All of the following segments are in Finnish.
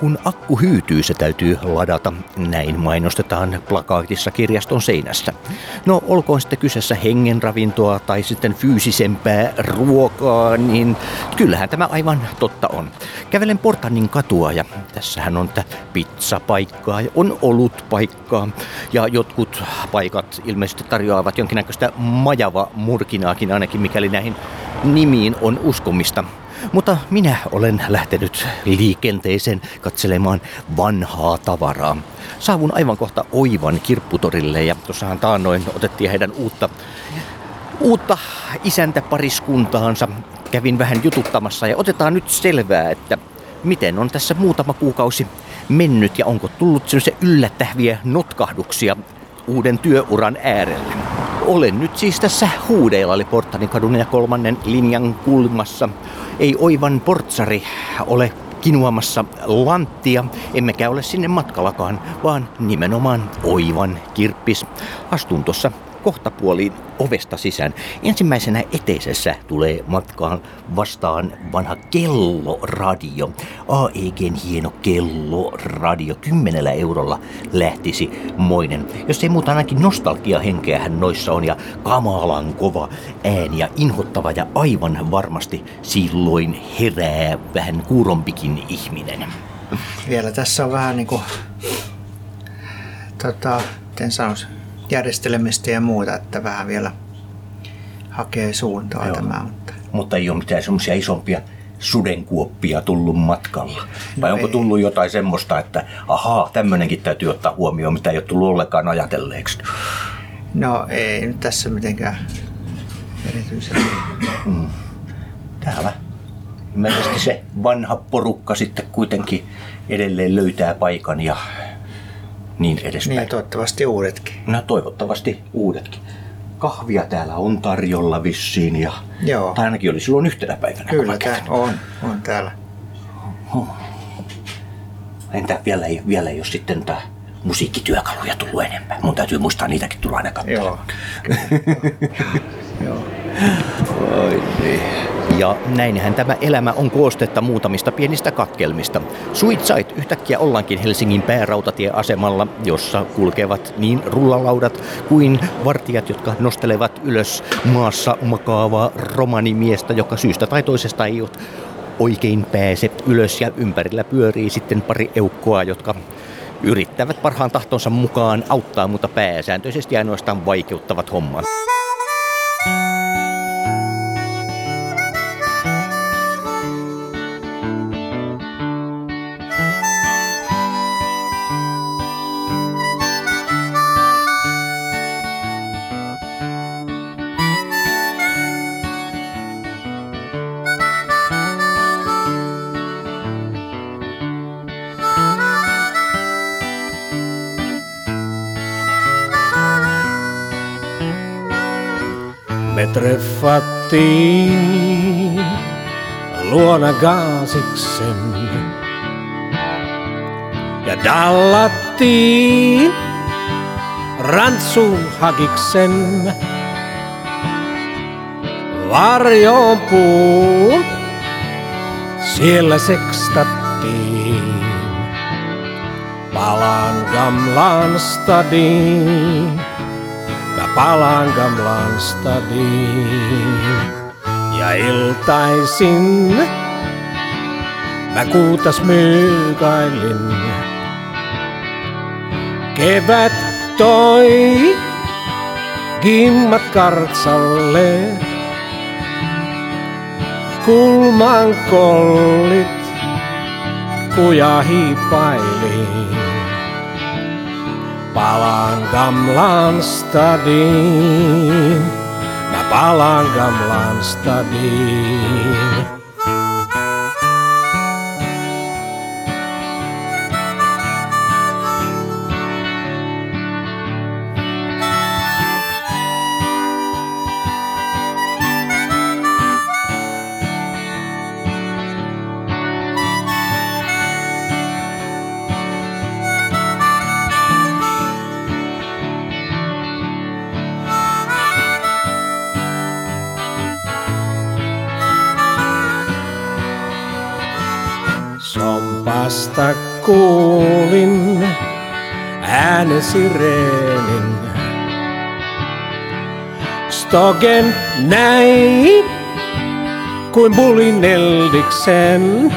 Kun akku hyytyy, se täytyy ladata. Näin mainostetaan plakaatissa kirjaston seinässä. No olkoon sitten kyseessä hengenravintoa tai sitten fyysisempää ruokaa, niin kyllähän tämä aivan totta on. Kävelen Portanin katua ja tässähän on pizzapaikkaa ja on olutpaikkaa. Ja jotkut paikat ilmeisesti tarjoavat jonkinnäköistä majava murkinaakin ainakin, mikäli näihin nimiin on uskomista. Mutta minä olen lähtenyt liikenteeseen katselemaan vanhaa tavaraa. Saavun aivan kohta Oivan kirpputorille ja tuossahan taannoin otettiin heidän uutta, uutta isäntäpariskuntaansa. Kävin vähän jututtamassa ja otetaan nyt selvää, että miten on tässä muutama kuukausi mennyt ja onko tullut sellaisia yllättäviä notkahduksia uuden työuran äärelle. Olen nyt siis tässä huudeilla, eli Portanin kadun ja kolmannen linjan kulmassa ei oivan portsari ole kinuamassa lanttia, emmekä ole sinne matkallakaan, vaan nimenomaan oivan kirppis. Astun tuossa kohtapuoliin ovesta sisään. Ensimmäisenä eteisessä tulee matkaan vastaan vanha kelloradio. AEGn hieno kelloradio. Kymmenellä eurolla lähtisi moinen. Jos ei muuta ainakin nostalgia hän noissa on ja kamalan kova ääni ja inhottava ja aivan varmasti silloin herää vähän kuurompikin ihminen. Vielä tässä on vähän niinku, tota, miten sanoisin, järjestelemistä ja muuta, että vähän vielä hakee suuntaa Joo. tämä. Mutta... mutta ei ole mitään semmoisia isompia sudenkuoppia tullut matkalla? Vai no onko ei. tullut jotain semmoista, että ahaa, tämmöinenkin täytyy ottaa huomioon, mitä ei ole tullut ollenkaan ajatelleeksi? No ei nyt tässä mitenkään erityisesti. Mm. Täällä ilmeisesti se vanha porukka sitten kuitenkin edelleen löytää paikan ja niin edespäin. Niin, toivottavasti uudetkin. No toivottavasti uudetkin. Kahvia täällä on tarjolla vissiin ja Joo. tai ainakin oli silloin yhtenä päivänä. Kyllä, tää on, on täällä. Entä vielä ei, vielä ei ole sitten tämä musiikkityökaluja tullut enemmän. Mun täytyy muistaa niitäkin tulla aina Joo. Joo. Oi niin. Ja näinhän tämä elämä on koostetta muutamista pienistä katkelmista. Suitsait yhtäkkiä ollaankin Helsingin päärautatieasemalla, jossa kulkevat niin rullalaudat kuin vartijat, jotka nostelevat ylös maassa makaavaa romanimiestä, joka syystä tai toisesta ei oikein pääse ylös ja ympärillä pyörii sitten pari eukkoa, jotka yrittävät parhaan tahtonsa mukaan auttaa, mutta pääsääntöisesti ainoastaan vaikeuttavat homman. Treffattiin. Luona Gaasiksen. Ja dallattiin rantsuun hakiksen varjoon puun siellä sekstattiin. Palan gamlan stadiin palaan gamlaan stadiin. Ja iltaisin mä kuutas myykailin. Kevät toi gimmat kartsalle. Kulman kollit kuja hiipailiin. Palaan gamlaan stadiin. Mä palaan gamlaan stadiin. Sompasta kuulin äänen sireenin. Stogen näin kuin bulin eldiksen.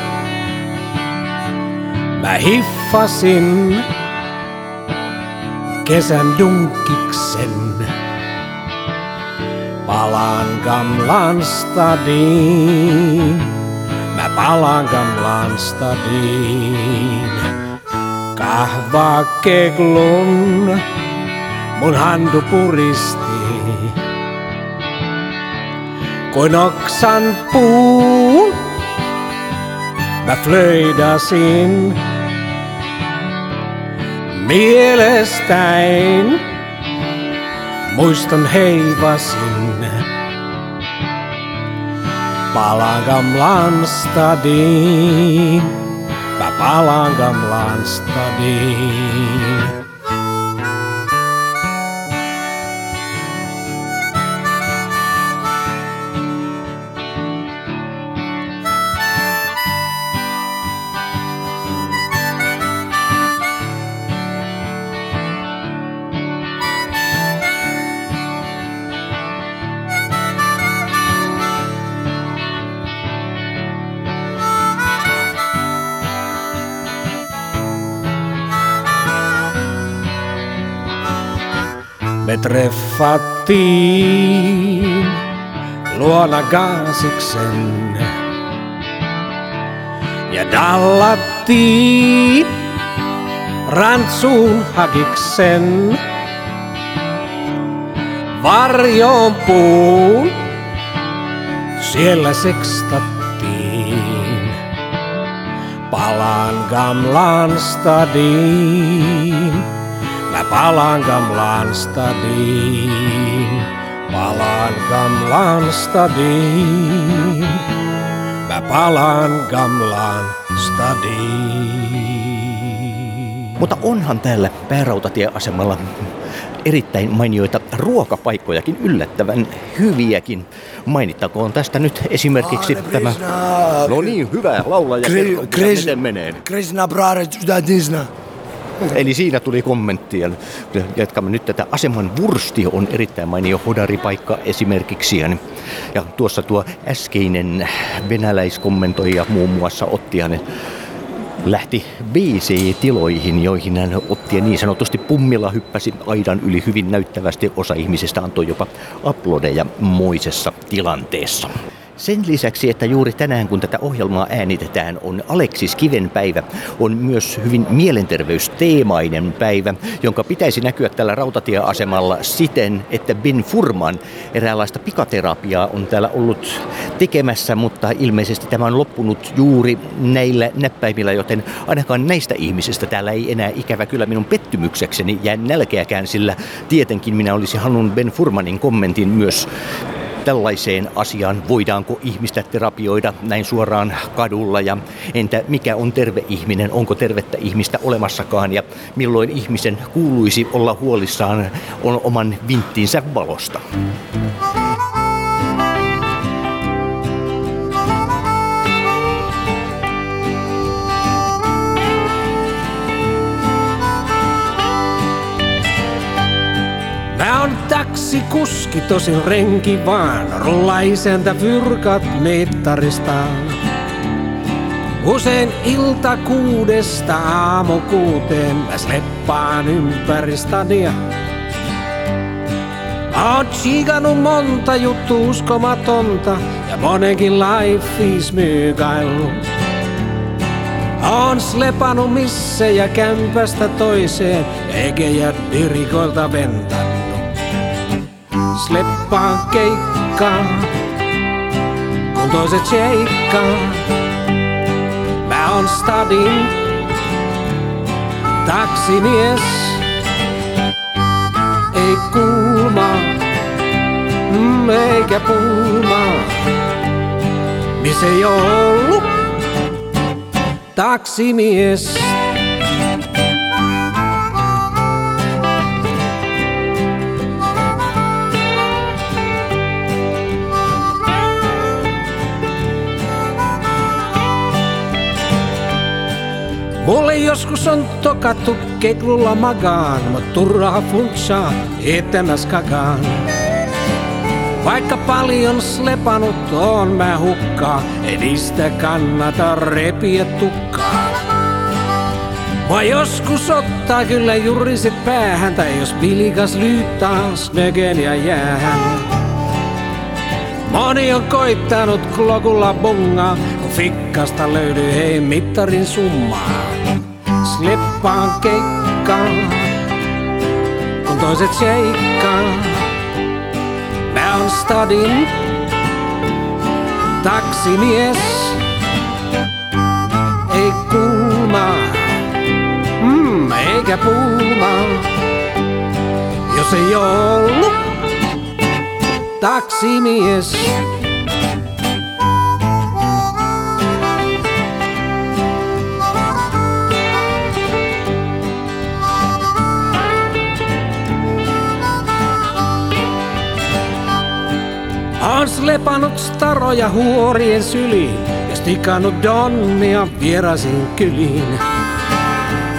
Mä hiffasin kesän dunkiksen. Palaan gamlan stadiin. Mä palaan gamlan stadiin. Kahva keglun mun handu puristi. Kuin oksan puun mä flöidasin mielestäin. Muistan heivasin. Palaan gamlan stadiin. Mä treffattiin luona Gaasiksen ja dallattiin rantsuun hakiksen varjoon puun. Siellä sekstattiin. Palaan gamlan stadiin. Palaan gamlan stadiin. Palaan gamlan stadiin. Mä palaan gamlan stadiin. Mutta onhan täällä päärautatieasemalla erittäin mainioita ruokapaikkojakin, yllättävän hyviäkin. Mainittakoon tästä nyt esimerkiksi tämä... No niin, hyvä laulaja, kerro, miten menee. Krishna Brare Judatisna. Eli siinä tuli kommentti. ja Jatkamme nyt tätä. Aseman Vursti on erittäin mainio hodaripaikka esimerkiksi. Ja tuossa tuo äskeinen venäläiskommentoija muun muassa otti hänen lähti WC-tiloihin, joihin hän otti ja niin sanotusti pummilla hyppäsi aidan yli hyvin näyttävästi. Osa ihmisistä antoi jopa uploadeja moisessa tilanteessa. Sen lisäksi, että juuri tänään kun tätä ohjelmaa äänitetään on Aleksis Kiven päivä, on myös hyvin mielenterveysteemainen päivä, jonka pitäisi näkyä tällä rautatieasemalla siten, että Ben Furman eräänlaista pikaterapiaa on täällä ollut tekemässä, mutta ilmeisesti tämä on loppunut juuri näillä näppäimillä, joten ainakaan näistä ihmisistä täällä ei enää ikävä kyllä minun pettymyksekseni jää nälkeäkään, sillä tietenkin minä olisin halunnut Ben Furmanin kommentin myös tällaiseen asiaan, voidaanko ihmistä terapioida näin suoraan kadulla? Ja entä mikä on terve ihminen, onko tervettä ihmistä olemassakaan? Ja milloin ihmisen kuuluisi olla huolissaan on oman vinttinsä valosta. Mä taksikuski, tosin renki vaan, rullaisenta fyrkat mittaristaan. Usein ilta kuudesta aamu kuuteen mä sleppaan ympäri stadia. Oon chiikannut monta juttu uskomatonta ja monenkin life is myykaillut. Oon slepannut missä ja kämpästä toiseen, jää dirikoilta ventannut. Sleppaan keikkaa, kun toiset sheikkaa. Mä oon stadin taksimies, ei kulmaa, mm, eikä pulmaa. Missä ei ollut taksimies. Mulle joskus on tokattu keklulla magaan, mut turhaa funtsaa etemäs kakaan. Vaikka paljon slepanut on mä hukkaa, edistä kannata repiä tukkaa. Mä joskus ottaa kyllä juriset päähän, tai jos pilikas lyyttää snögen ja jäähän. Moni on koittanut klokulla bungaa, kun fikkasta löytyy hei mittarin summaa. Sleppaan keikkaan, kun toiset seikkaa. Mä on stadin taksimies, ei kulmaa, mm, eikä pulmaa. Jos ei ollut taksimies. On slepannut staroja huorien syliin ja stikannut donnia vieraisiin kyliin.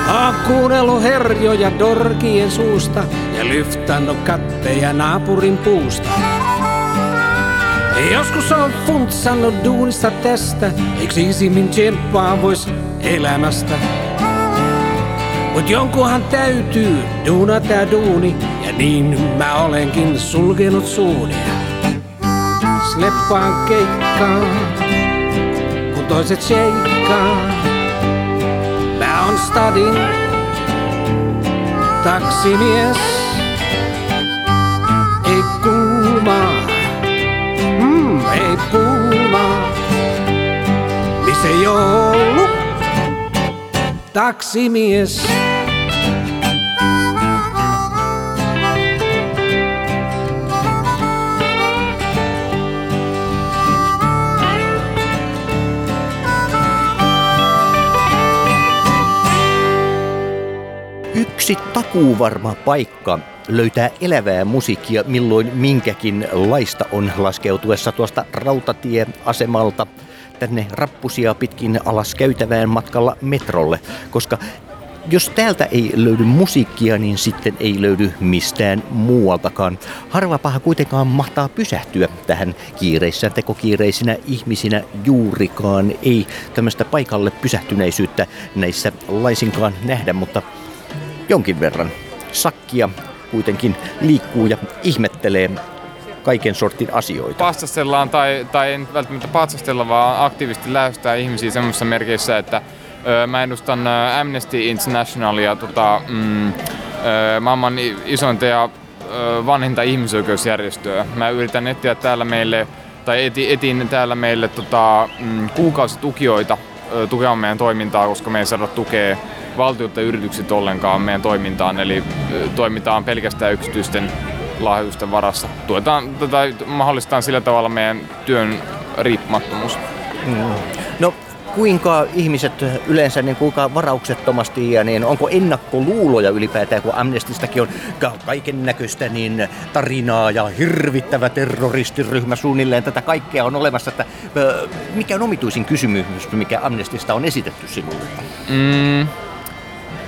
On kuunnellut herjoja dorkien suusta ja lyftannut katteja naapurin puusta. Joskus on funtsannut duunista tästä, eiks isimmin tsemppaa vois elämästä. Mut jonkunhan täytyy duuna tää duuni, ja niin mä olenkin sulkenut suunia. Sleppaan keikkaan, kun toiset seikkaa. Mä on stadin taksimies, ei kulmaa, mm, ei pulmaa. Missä ei ollut taksimies. Yksi takuuvarma paikka löytää elävää musiikkia milloin minkäkin laista on laskeutuessa tuosta rautatieasemalta tänne rappusia pitkin alas käytävään matkalla metrolle, koska jos täältä ei löydy musiikkia, niin sitten ei löydy mistään muualtakaan. Harvapaha kuitenkaan mahtaa pysähtyä tähän kiireissä tekokiireisinä ihmisinä juurikaan. Ei tämmöistä paikalle pysähtyneisyyttä näissä laisinkaan nähdä, mutta jonkin verran. Sakkia kuitenkin liikkuu ja ihmettelee kaiken sortin asioita. Patsastellaan tai, tai ei välttämättä patsastella, vaan aktiivisesti lähestytään ihmisiä semmoisessa merkeissä, että ö, mä edustan ö, Amnesty Internationalia, tota, mm, ö, maailman isointa ja ö, vanhinta ihmisoikeusjärjestöä. Mä yritän etsiä täällä meille, tai eti, etin täällä meille tota, mm, kuukausitukijoita ö, tukemaan meidän toimintaa, koska me ei saada tukea valtiolta yritykset ollenkaan meidän toimintaan, eli toimitaan pelkästään yksityisten lahjoitusten varassa. Tuetaan tätä, mahdollistetaan sillä tavalla meidän työn riippumattomuus. No kuinka ihmiset yleensä, niin kuinka varauksettomasti ja niin onko ennakkoluuloja ylipäätään, kun Amnestistakin on kaiken näköistä niin tarinaa ja hirvittävä terroristiryhmä suunnilleen tätä kaikkea on olemassa, että mikä on omituisin kysymys, mikä Amnestista on esitetty sinulle? Mm.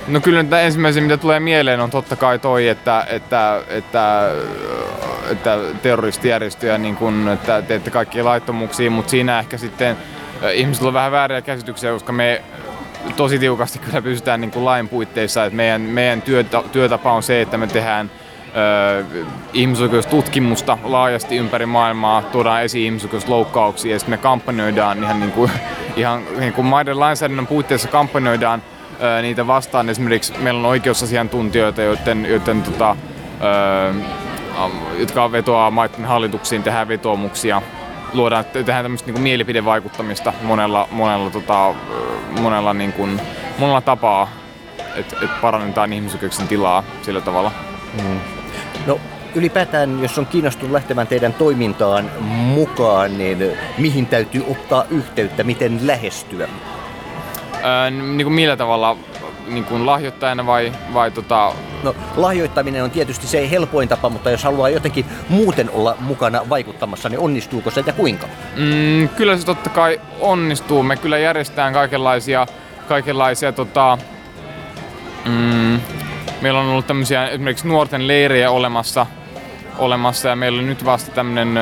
No kyllä nyt ensimmäisen, mitä tulee mieleen, on totta kai toi, että, että, että, että terroristijärjestöjä, niin kun, että teette kaikkia laittomuuksia, mutta siinä ehkä sitten ihmisillä on vähän vääriä käsityksiä, koska me tosi tiukasti kyllä pysytään niin kuin lain puitteissa, että meidän, meidän työta, työtapa on se, että me tehdään ö, ihmisoikeustutkimusta laajasti ympäri maailmaa, tuodaan esiin ihmisoikeusloukkauksia ja sitten me kampanjoidaan ihan, niin kuin, ihan niin kuin maiden lainsäädännön puitteissa kampanjoidaan niitä vastaan. Esimerkiksi meillä on oikeusasiantuntijoita, joiden, joiden tota, am- jotka vetoaa maiden hallituksiin, tehdään vetoomuksia, luodaan, tehdään tämmöistä niin mielipidevaikuttamista monella, monella, tota, monella, niin kuin, monella tapaa, että et parannetaan ihmisoikeuksien tilaa sillä tavalla. No ylipäätään, jos on kiinnostunut lähtemään teidän toimintaan mukaan, niin mihin täytyy ottaa yhteyttä, miten lähestyä? Öö, niin kuin millä tavalla, niin kuin lahjoittajana vai, vai tota, No lahjoittaminen on tietysti se helpoin tapa, mutta jos haluaa jotenkin muuten olla mukana vaikuttamassa, niin onnistuuko se ja kuinka? Mm, kyllä se totta kai onnistuu. Me kyllä järjestetään kaikenlaisia, kaikenlaisia tota, mm, meillä on ollut tämmöisiä esimerkiksi nuorten leirejä olemassa, olemassa ja meillä on nyt vasta tämmöinen,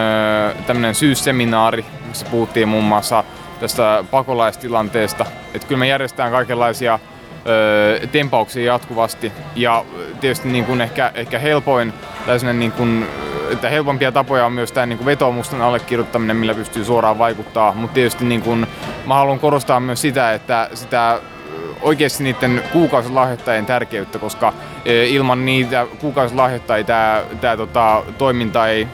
tämmöinen syysseminaari, missä puhuttiin muun muassa tästä pakolaistilanteesta. Että kyllä me järjestetään kaikenlaisia ö, tempauksia jatkuvasti ja tietysti niin kuin ehkä, ehkä helpoin tai niin kuin, että helpompia tapoja on myös tämä niin vetoomusten allekirjoittaminen, millä pystyy suoraan vaikuttaa, mutta tietysti niin kuin, mä haluan korostaa myös sitä, että sitä oikeasti niiden kuukausilahjoittajien tärkeyttä, koska ilman niitä kuukausilahjoittajia tämä, tämä tota, toiminta ei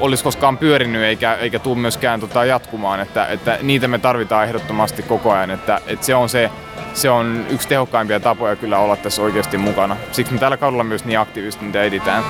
olisi koskaan pyörinyt eikä, eikä tule myöskään tota, jatkumaan. Että, että niitä me tarvitaan ehdottomasti koko ajan. Että, että se, on se, se on yksi tehokkaimpia tapoja kyllä olla tässä oikeasti mukana. Siksi me tällä kaudella myös niin aktiivisesti niitä editään.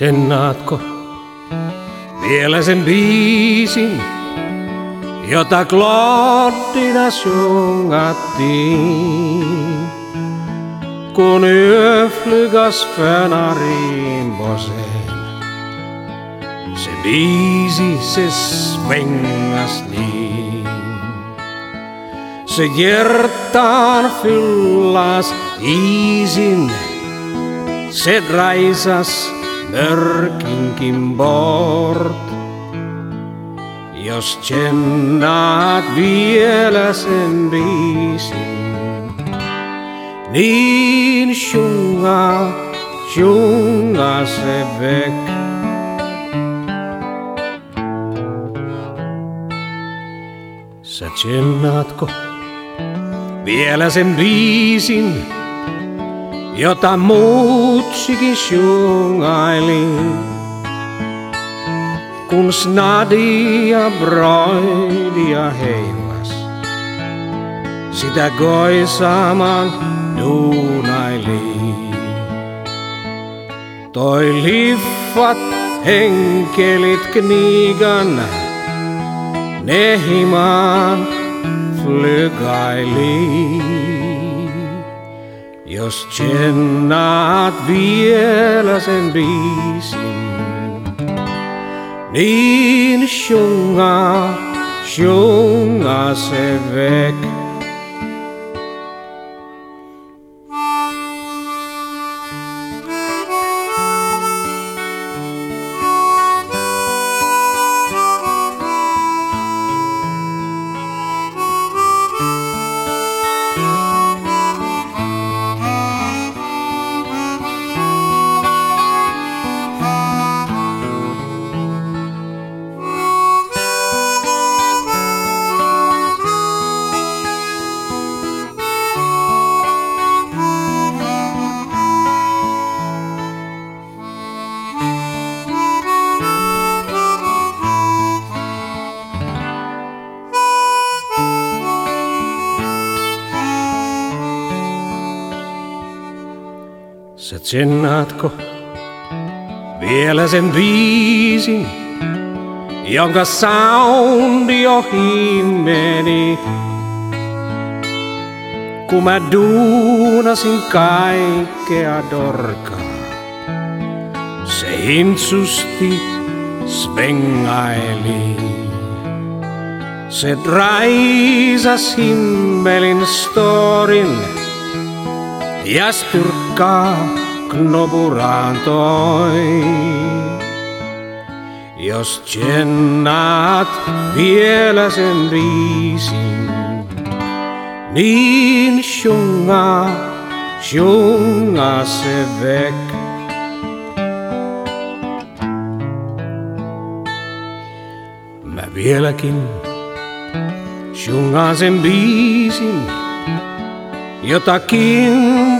Tsennaatko vielä sen biisin, jota Claudina sungattiin? Kun yö flygas fönariin bosen. Se biisi se svängas niin. Se hjärtan fyllas isin. Se draisas mörkinkin bort. Jos tjennaat vielä sen biisin, niin sjunga, sjunga se väck. Sä tjennaatko vielä sen biisin, jota muutsikin sjungailin. Kun snadia broidia heilas, sitä goisaman duunailin. Toi liffat henkelit knigan, ne himaan flygailin. Jos tjennaat vielä sen biisin, niin sjunga, sjunga se väck. Tsennaatko vielä sen biisin, jonka soundi ohi meni? Kun mä duunasin kaikkea dorkaa, se hintsusti svengaili. Se draisas himmelin storin ja spyrkkaa knoburaan toi. Jos tjennaat vielä sen biisin, niin sjunga, sjunga se väck. Mä vieläkin sjungaan sen biisin, jota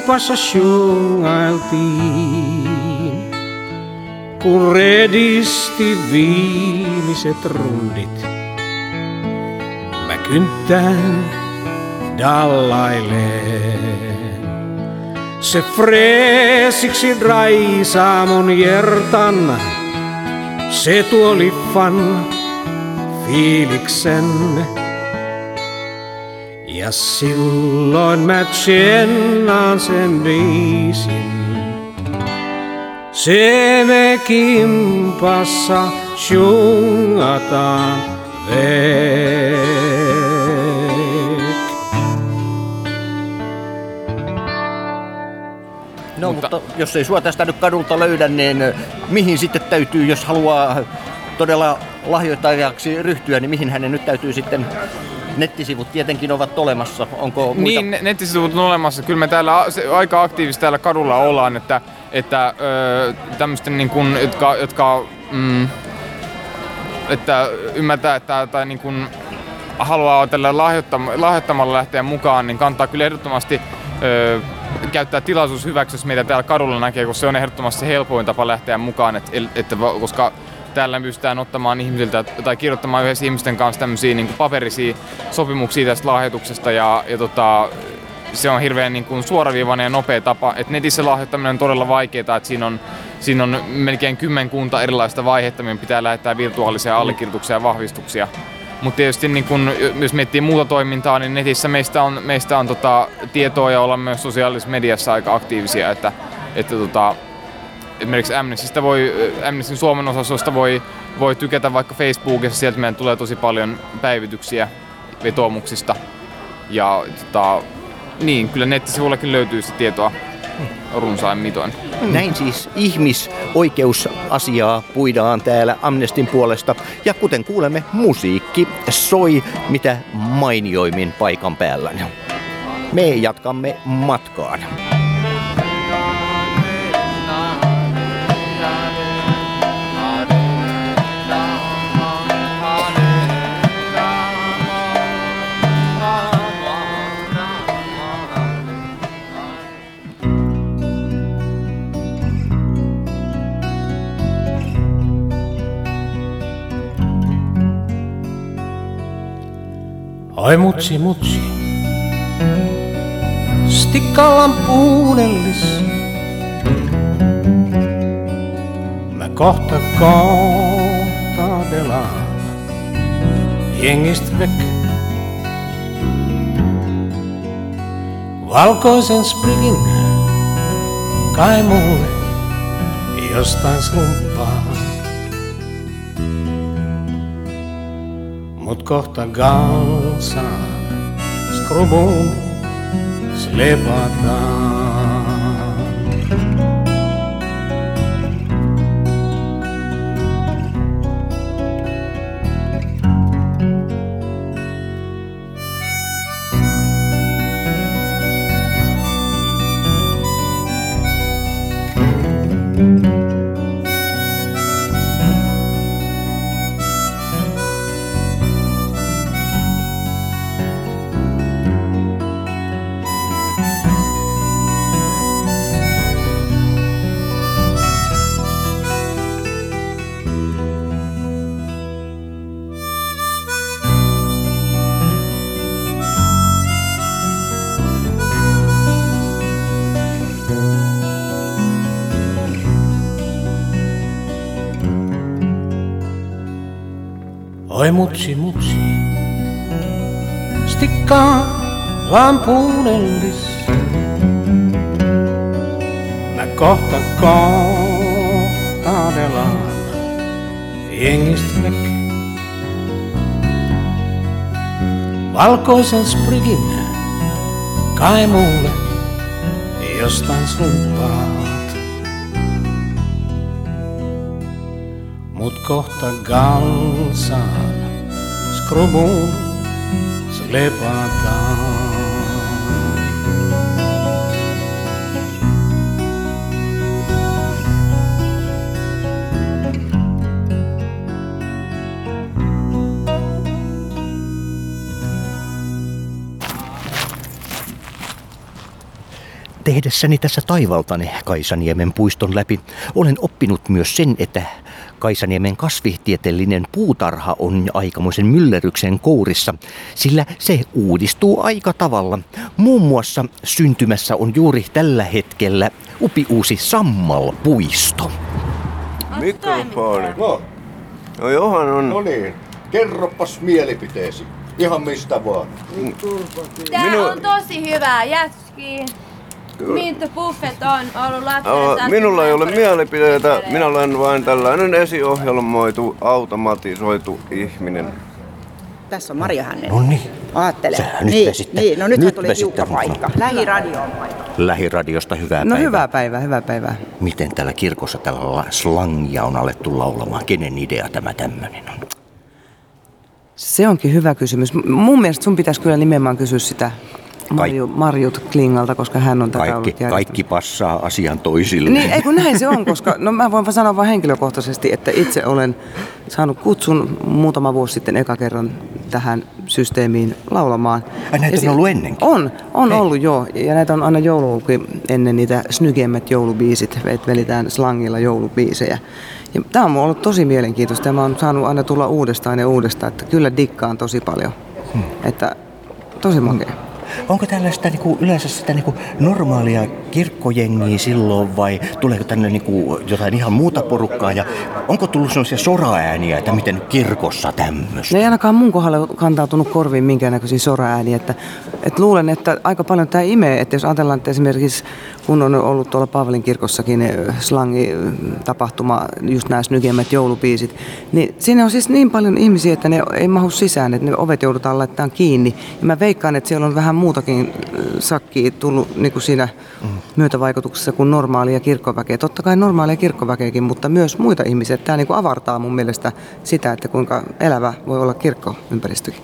kimpassa sjungailtiin. Kun redisti viimeiset rundit, mä kynttään dallaileen. Se freesiksi raisaa mun jertan, se tuo liffan fiiliksen. Ja silloin mä tsennaan sen biisin. Se me kimpassa sjungataan vek. No mutta... mutta jos ei sua tästä nyt kadulta löydä, niin mihin sitten täytyy, jos haluaa todella lahjoittajaksi ryhtyä, niin mihin hänen nyt täytyy sitten nettisivut tietenkin ovat olemassa. Onko muita? Niin, nettisivut on olemassa. Kyllä me täällä aika aktiivisesti täällä kadulla ollaan, että, että tämmöisten niin kuin, jotka, jotka mm, että ymmärtää, että tai niin kuin, haluaa tällä lahjoittamalla lähteä mukaan, niin kantaa kyllä ehdottomasti ö, käyttää tilaisuus hyväksi, jos meitä täällä kadulla näkee, koska se on ehdottomasti helpoin tapa lähteä mukaan, että, että, koska täällä pystytään ottamaan ihmisiltä tai kirjoittamaan yhdessä ihmisten kanssa tämmöisiä niin paperisia sopimuksia tästä lahjoituksesta ja, ja tota, se on hirveän niin kuin suoraviivainen ja nopea tapa. Et netissä lahjoittaminen on todella vaikeaa, että siinä on, siinä on melkein kymmenkunta erilaista vaihetta, mihin pitää lähettää virtuaalisia allekirjoituksia ja vahvistuksia. Mutta tietysti niin kun, jos miettii muuta toimintaa, niin netissä meistä on, meistä on tota, tietoa ja olla myös sosiaalisessa mediassa aika aktiivisia, että, että tota, esimerkiksi Amnestystä voi, Amnestyn Suomen osastosta voi, voi tykätä vaikka Facebookissa, sieltä meidän tulee tosi paljon päivityksiä vetoomuksista. Ja tota, niin, kyllä nettisivuillakin löytyy sitä tietoa runsain mitoin. Näin siis ihmisoikeusasiaa puidaan täällä Amnestin puolesta. Ja kuten kuulemme, musiikki soi mitä mainioimmin paikan päällä. Me jatkamme matkaan. Oi mutsi mutsi, stikkalan puunellis. Mä kohta kohtaadellaan jengistä vek. Valkoisen sprigin kai mulle jostain slumppaa. od kohta galsa s krubom slepata. Oi mutsi mutsi, stikkaa lampuunellis. Mä kohta kohtaadellaan jengistä vek. Valkoisen sprigin kai mulle jostain slumpaat. Mut kohta άκρο μου σλέπατα. Tehdessäni tässä taivaltani Kaisaniemen puiston läpi olen oppinut myös sen, että Kaisaniemen kasvitieteellinen puutarha on aikamoisen myllerryksen kourissa, sillä se uudistuu aika tavalla. Muun muassa syntymässä on juuri tällä hetkellä upi uusi Sammal-puisto. Mikrofoni. No. No Johan on... No niin, kerropas mielipiteesi. Ihan mistä vaan. Tää Minu- on tosi hyvää jätski. Mint Buffett on ollut lapsena. Minulla ei ole mielipiteitä, minä olen vain tällainen esiohjelmoitu, automatisoitu ihminen. Tässä on Maria Hänninen. No niin, Aattele. Sähän nyt niin, vesitte. niin, no nyt, Nyt tuli tiukka paikka. Lähiradio on paikka. lähiradiosta hyvää No päivää. hyvää päivää, hyvää päivää. Miten täällä kirkossa tällä la- slangia on alettu laulamaan? Kenen idea tämä tämmöinen on? Se onkin hyvä kysymys. Mun mielestä sun pitäisi kyllä nimenomaan kysyä sitä Marju, Marjut Klingalta, koska hän on tätä Kaikki, ollut kaikki passaa asian toisille. Niin, ei kun näin se on, koska no mä voin vaan sanoa vain henkilökohtaisesti, että itse olen saanut kutsun muutama vuosi sitten eka kerran tähän systeemiin laulamaan. Ai, näitä Ja on ollut ennenkin? On, on Hei. ollut joo. Ja näitä on aina joulukin ennen niitä snygemmät joulubiisit, että velitään slangilla joulubiisejä. Ja tämä on ollut tosi mielenkiintoista ja mä oon saanut aina tulla uudestaan ja uudestaan, että kyllä dikkaan tosi paljon. Hmm. Että tosi makea. Onko tällaista niinku, yleensä sitä niinku normaalia kirkkojengiä silloin vai tuleeko tänne niinku jotain ihan muuta porukkaa ja onko tullut sellaisia soraääniä, että miten kirkossa tämmöistä? Ne ei ainakaan mun kohdalla kantautunut korviin minkäännäköisiä soraääniä. Että, että luulen, että aika paljon tämä imee, että jos ajatellaan, että esimerkiksi kun on ollut tuolla Paavalin kirkossakin slangi-tapahtuma, just nämä snygemmät joulupiisit, niin siinä on siis niin paljon ihmisiä, että ne ei mahu sisään, että ne ovet joudutaan laittamaan kiinni. Ja mä veikkaan, että siellä on vähän muutakin äh, sakkia tullut niin kuin siinä myötävaikutuksessa kuin normaalia kirkkoväkeä. Totta kai normaalia kirkkoväkeäkin, mutta myös muita ihmisiä. Tämä niin kuin avartaa mun mielestä sitä, että kuinka elävä voi olla kirkkoympäristökin.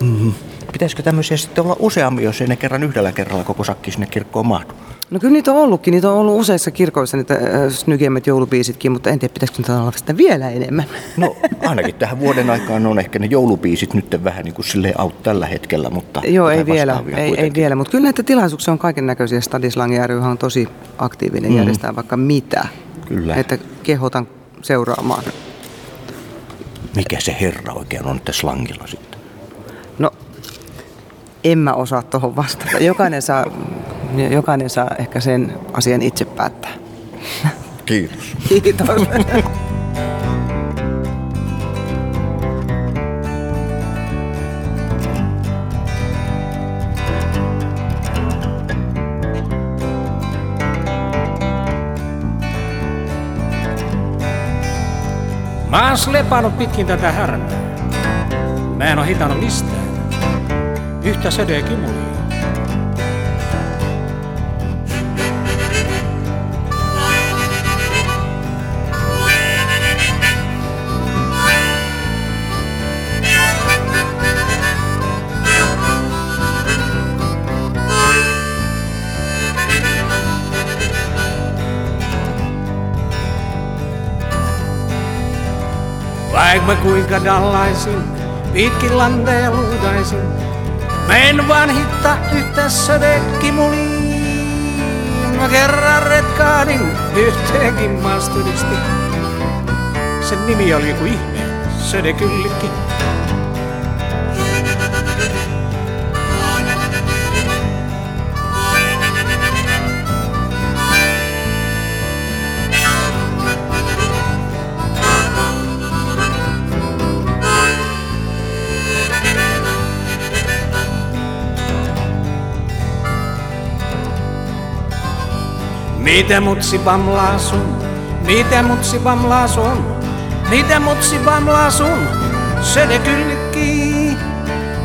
Mm-hmm. Pitäisikö tämmöisiä sitten olla useammin, jos ei ne kerran yhdellä kerralla koko sakki sinne kirkkoon mahdu? No kyllä niitä on ollutkin. Niitä on ollut useissa kirkoissa niitä äh, snygemmät joulubiisitkin, mutta en tiedä, pitäisikö niitä olla sitä vielä enemmän. No ainakin tähän vuoden aikaan on ehkä ne joulubiisit nyt vähän niin kuin silleen out tällä hetkellä, mutta Joo, ei vielä, ei, ei vielä, mutta kyllä näitä tilaisuuksia on kaiken näköisiä. Stadislangi ry on tosi aktiivinen, Mm. järjestää vaikka mitä. Kyllä. Että kehotan seuraamaan. Mikä se herra oikein on tässä slangilla sitten? No, en mä osaa tuohon vastata. Jokainen saa, jokainen saa ehkä sen asian itse päättää. Kiitos. Kiitos. Mä oon slepannut pitkin tätä härmää. Mä en oo hitannut mistään. Yhtä södekimulia. Vaik mä kuinka dallaisin, pitkin lanteja luutaisin, mä en vaan hitta yhtä södekimuliin. Mä kerran retkaadin yhteenkin maasturisti. Sen nimi oli joku ihme, södekyllikki. Miten mutsi bamlaa? Miten mutsi bamlaa? Miten mutsi bamlaa sun? Söde kyllikki.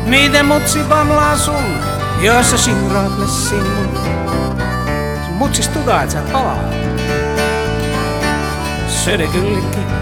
Miten mutsi bamlaa? Jos sä sinraat messin mun. Mutsis sä palaa. Söde kyllikki.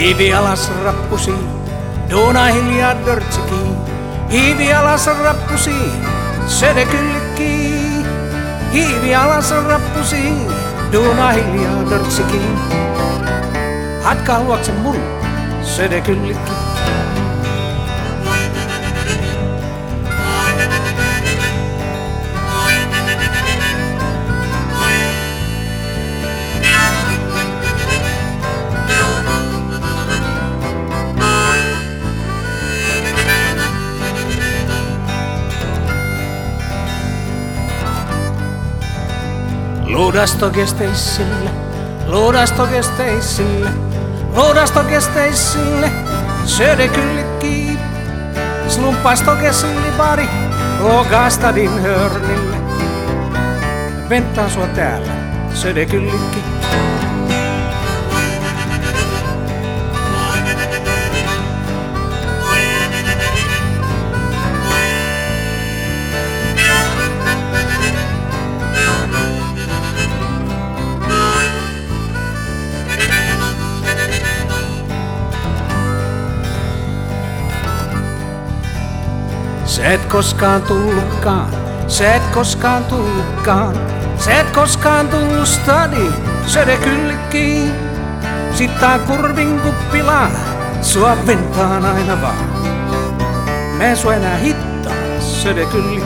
Iivi alas rappusi, Duuna hiljaa dörtsiki, hiivi alas rappusi, söde kyllikki. Hiivi alas rappusi, duuna hiljaa dörtsiki. Hatkaa luokse mun, söde kyllikki. Luudastokesteisille, luudastokesteisille, luudastokesteisille, kyllikki. Slumpastokesille pari, Ågastadin hörnille. Venttaan sua täällä, söde Se et koskaan tullutkaan, se et koskaan tullutkaan, se et koskaan tullut stadi, söde kyllikkiin. Sittaa kurvin kuppilaa, sua aina vaan. Mä en sua enää hittaa, söde kyllikki.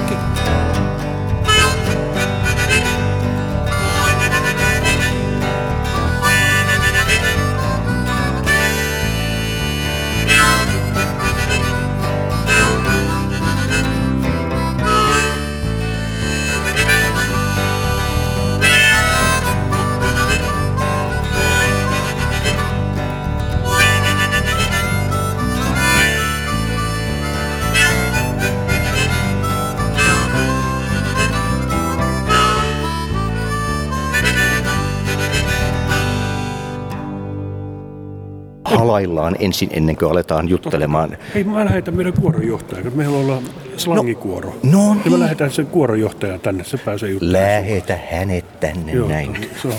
Halaillaan ensin ennen kuin aletaan juttelemaan. Hei, mä lähetän meidän kuoronjohtajan, kun meillä ollaan slangikuoro. No Ja mä niin. lähetän sen kuoronjohtajan tänne, se pääsee juttelemaan. Lähetä hänet tänne Joo, näin. Se on,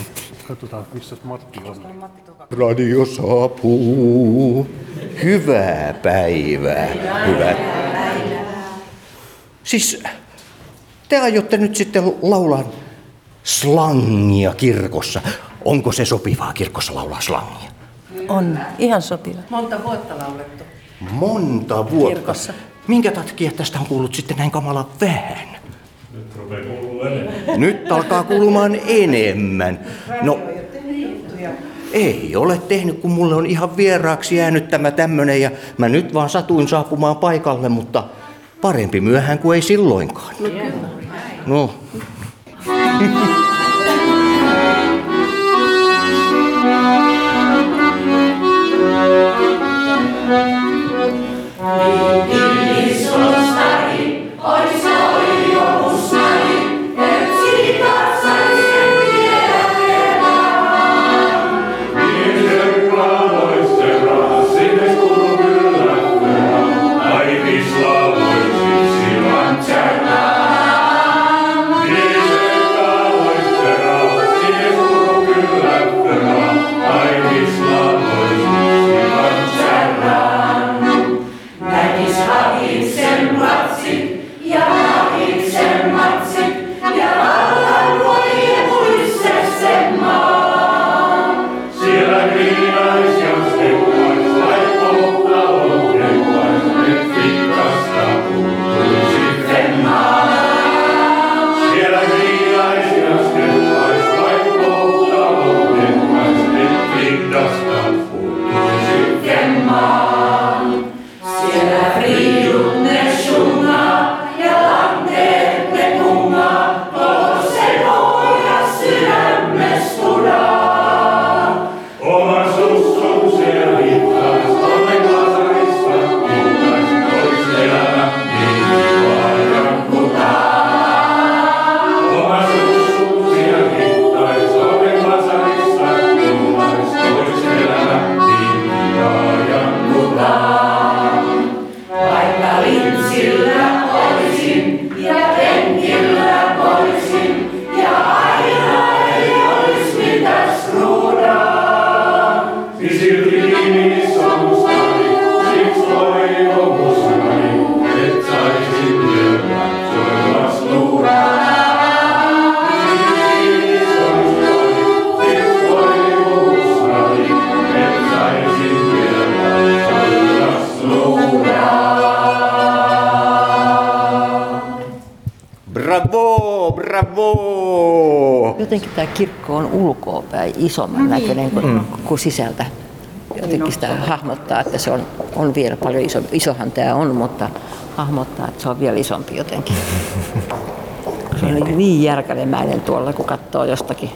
katsotaan, missä Matti on. Radio saapuu. Hyvää päivää. Hyvät. Siis te aiotte nyt sitten laulaa slangia kirkossa. Onko se sopivaa kirkossa laulaa slangia? On, ihan sopiva. Monta vuotta laulettu. Monta vuotta. Kirkossa. Minkä takia tästä on kuullut sitten näin kamala vähän? Nyt alkaa kuulumaan enemmän. No, ei ole tehnyt, kun mulle on ihan vieraaksi jäänyt tämä tämmönen ja mä nyt vaan satuin saapumaan paikalle, mutta parempi myöhään kuin ei silloinkaan. No. Ai tämä kirkko on ulkoapäin isomman näköinen kuin, mm. kuin sisältä. Jotenkin sitä hahmottaa, että se on, on vielä paljon iso, isohan tämä on, mutta hahmottaa, että se on vielä isompi jotenkin. Se on niin järkälemäinen tuolla, kun katsoo jostakin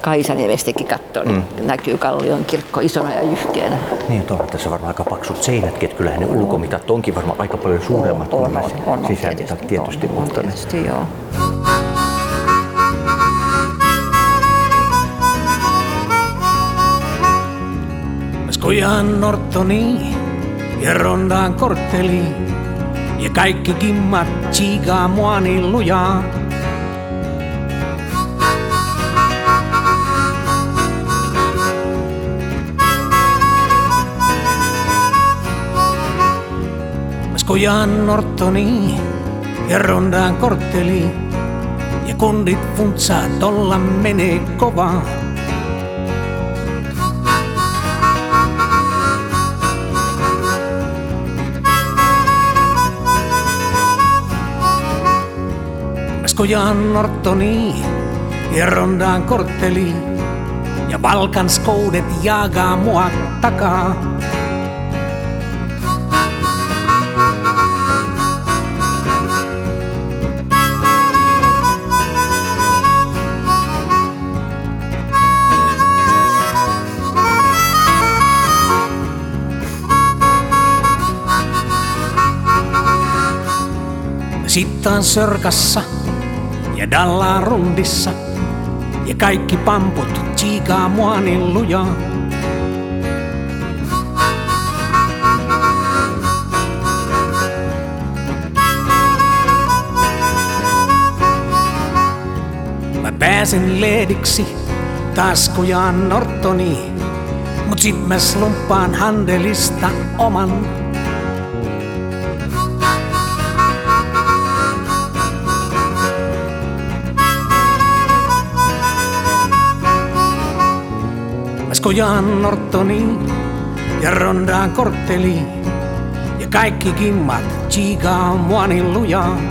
Kaisanevestikin katsoo, niin mm. näkyy Kallion kirkko isona ja jyhkeänä. Niin, tuolla tässä varmaan aika paksut seinätkin, että kyllähän ne ulkomitat onkin varmaan aika paljon suuremmat kuin on, on, sisämitat tietysti. On, mutta on, tietysti joo. Skojan Nortoni ja rondaan kortteli ja kaikki kimmat tsiigaa mua niin lujaa. Skojan Nortoni ja rondaan kortteli ja kundit funtsaa tolla menee kovaa. Skojan Nortoni ja rondaan kortteli ja Valkan skoudet jaagaa mua takaa. Sittaan sörkassa ja dallaan rundissa ja kaikki pamput tsiikaa mua niin lujaa. Mä pääsen leediksi taskujaan Nortoni, mut sit mä slumppaan handelista oman Skojaan Nortoni ja rondaan kortteli ja kaikki kimmat tsiigaa mua niin lujaa.